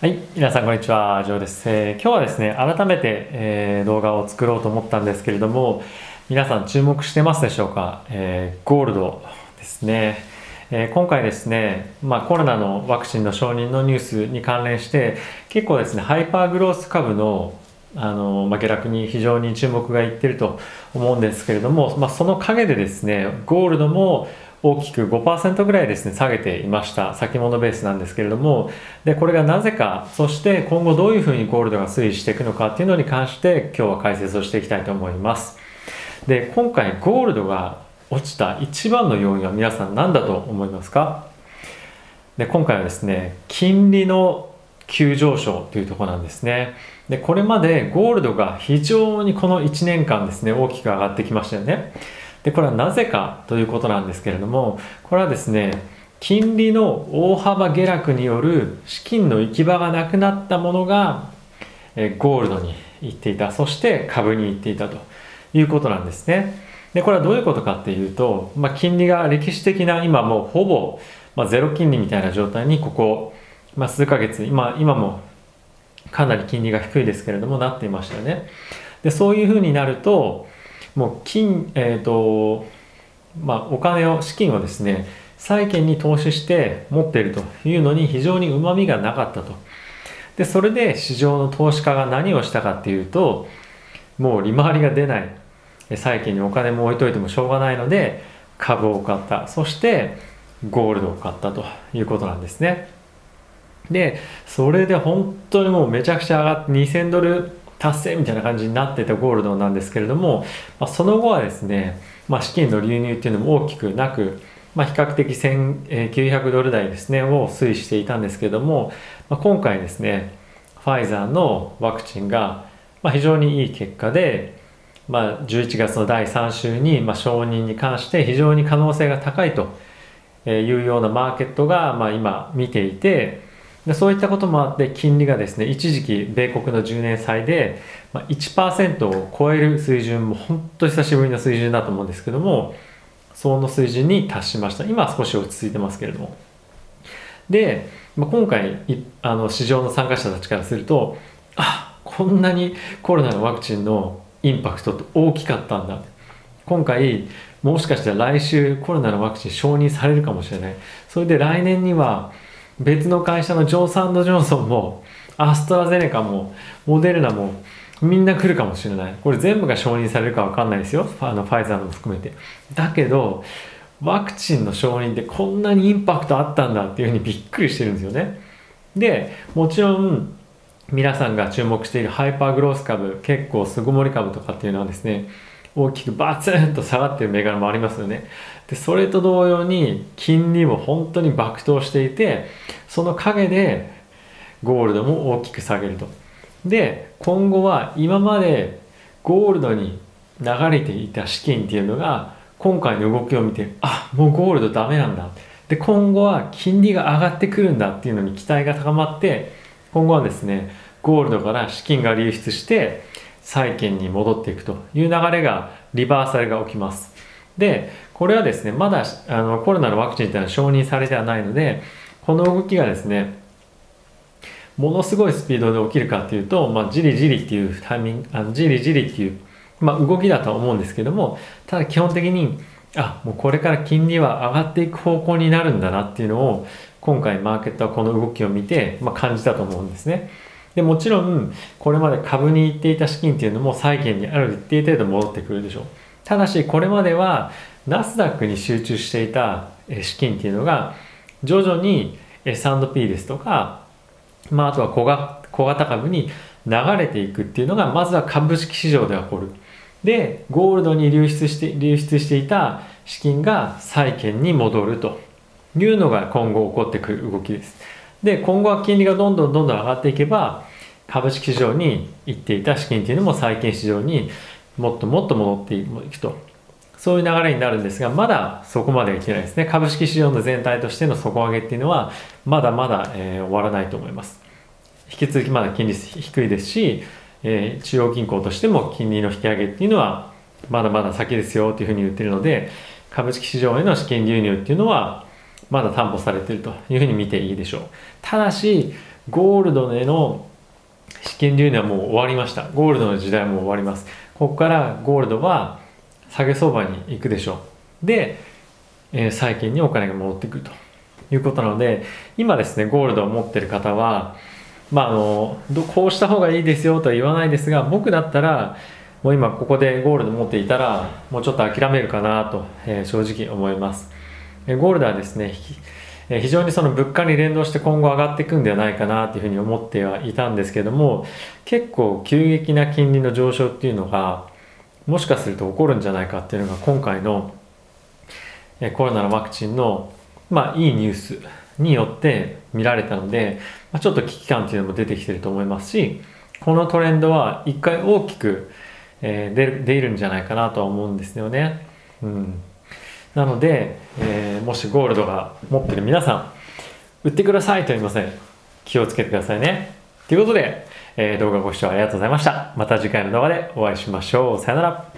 はい、皆さんこんにちは、ジョーです。えー今日はですね、改めて、えー動画を作ろうと思ったんですけれども、皆さん注目してますでしょうか、えーゴールドですね。え今回ですね、まあ、コロナのワクチンの承認のニュースに関連して、結構ですね、ハイパーグロース株のあの、まあ、下落に非常に注目がいってると思うんですけれども、まあ、その陰でですね、ゴールドも大きく5%ぐらいですね、下げていました。先物ベースなんですけれども、で、これがなぜか、そして今後どういうふうにゴールドが推移していくのかっていうのに関して、今日は解説をしていきたいと思います。で、今回ゴールドが落ちた一番の要因は皆さん何だと思いますか？で、今回はですね、金利の急上昇というところなんですね。で、これまでゴールドが非常にこの1年間ですね、大きく上がってきましたよね。で、これはなぜかということなんですけれども、これはですね、金利の大幅下落による資金の行き場がなくなったものが、ゴールドに行っていた、そして株に行っていたということなんですね。で、これはどういうことかっていうと、まあ、金利が歴史的な今もうほぼ、まあ、ゼロ金利みたいな状態にここ、まあ、数ヶ月、今、今もかなり金利が低いですけれどもなっていましたよね。で、そういうふうになると、もう金、えっ、と、まあ、お金を、資金をですね、債券に投資して持っているというのに非常にうまみがなかったと。で、それで市場の投資家が何をしたかっていうと、もう利回りが出ない、債券にお金も置いといてもしょうがないので、株を買った。そして、ゴールドを買ったということなんですね。で、それで本当にもうめちゃくちゃ上がって2000ドル達成みたいな感じになってたゴールドなんですけれども、まあ、その後はですね、まあ、資金の流入っていうのも大きくなく、まあ、比較的1900ドル台ですね、を推移していたんですけれども、まあ、今回ですね、ファイザーのワクチンが、ま、非常にいい結果で、まあ、11月の第3週に、ま、承認に関して非常に可能性が高いというようなマーケットが、ま、今見ていて、でそういったこともあって金利がですね一時期米国の10年債で1%を超える水準も本当久しぶりの水準だと思うんですけどもその水準に達しました。今は少し落ち着いてますけれども。で、まあ、今回あの市場の参加者たちからするとあこんなにコロナのワクチンのインパクトって大きかったんだ。今回もしかしたら来週コロナのワクチン承認されるかもしれない。それで来年には別の会社のジョンソンドジョンソンもアストラゼネカもモデルナもみんな来るかもしれない。これ全部が承認されるか分かんないですよ。あのファイザーも含めて。だけどワクチンの承認ってこんなにインパクトあったんだっていうふうにびっくりしてるんですよね。でもちろん皆さんが注目しているハイパーグロース株結構巣ごもり株とかっていうのはですね大きくバツンと下がってる銘柄もありますよね。でそれと同様に金利も本当に爆投していてその陰でゴールドも大きく下げると。で今後は今までゴールドに流れていた資金っていうのが今回の動きを見てあもうゴールドダメなんだ。で今後は金利が上がってくるんだっていうのに期待が高まって今後はですねゴールドから資金が流出して債券に戻っていくという流れがリバーサルが起きますでこれはですねまだあのコロナのワクチンというのは承認されてはないのでこの動きがですねものすごいスピードで起きるかっていうと、まあ、じりじりっていうタイミングあのじりじりっていう、まあ、動きだとは思うんですけどもただ基本的にあもうこれから金利は上がっていく方向になるんだなっていうのを今回マーケットはこの動きを見て、まあ、感じたと思うんですね。でもちろんこれまで株に行っていた資金っていうのも債券にある一定程度戻ってくるでしょう。ただしこれまではナスダックに集中していた資金っていうのが徐々に S&P ですとか、まあ、あとは小が小型株に流れていくっていうのがまずは株式市場で起こる。でゴールドに流出して流出していた資金が債券に戻るというのが今後起こってくる動きです。で今後は金利がどんどんどんどん上がっていけば株式市場に行っていた資金っていうのも債券市場にもっともっと戻っていくと。そういう流れになるんですがまだそこまではいってないですね。株式市場の全体としての底上げっていうのはまだまだ、えー終わらないと思います。引き続きまだ金利低いですし、えー中央銀行としても金利の引き上げっていうのはまだまだ先ですよというふうに言ってるので株式市場への資金流入っていうのはまだ担保されているというふうに見ていいでしょう。ただしゴールドへの資金流入はもう終わりました。ゴールドの時代も終わります。ここからゴールドは下げ相場に行くでしょう。で、えー、債券にお金が戻ってくるということなので今ですねゴールドを持ってる方はまああのこうした方がいいですよとは言わないですが僕だったらもう今ここでゴールド持っていたらもうちょっと諦めるかなと、えー、正直思います、ゴールドはですね非常にその物価に連動して今後上がっていくんではないかなというふうに思ってはいたんですけども結構急激な金利の上昇っていうのがもしかすると起こるんじゃないかっていうのが今回のコロナのワクチンのまあいいニュースによって見られたので、まあ、ちょっと危機感っていうのも出てきてると思いますしこのトレンドは一回大きく、えー、出出るんじゃないかなとは思うんですよね。うんなので、えー、もしゴールドが持ってる皆さん、売ってくださいと言いません。気をつけてくださいね。ということで、えー、動画ご視聴ありがとうございました。また次回の動画でお会いしましょう。さよなら。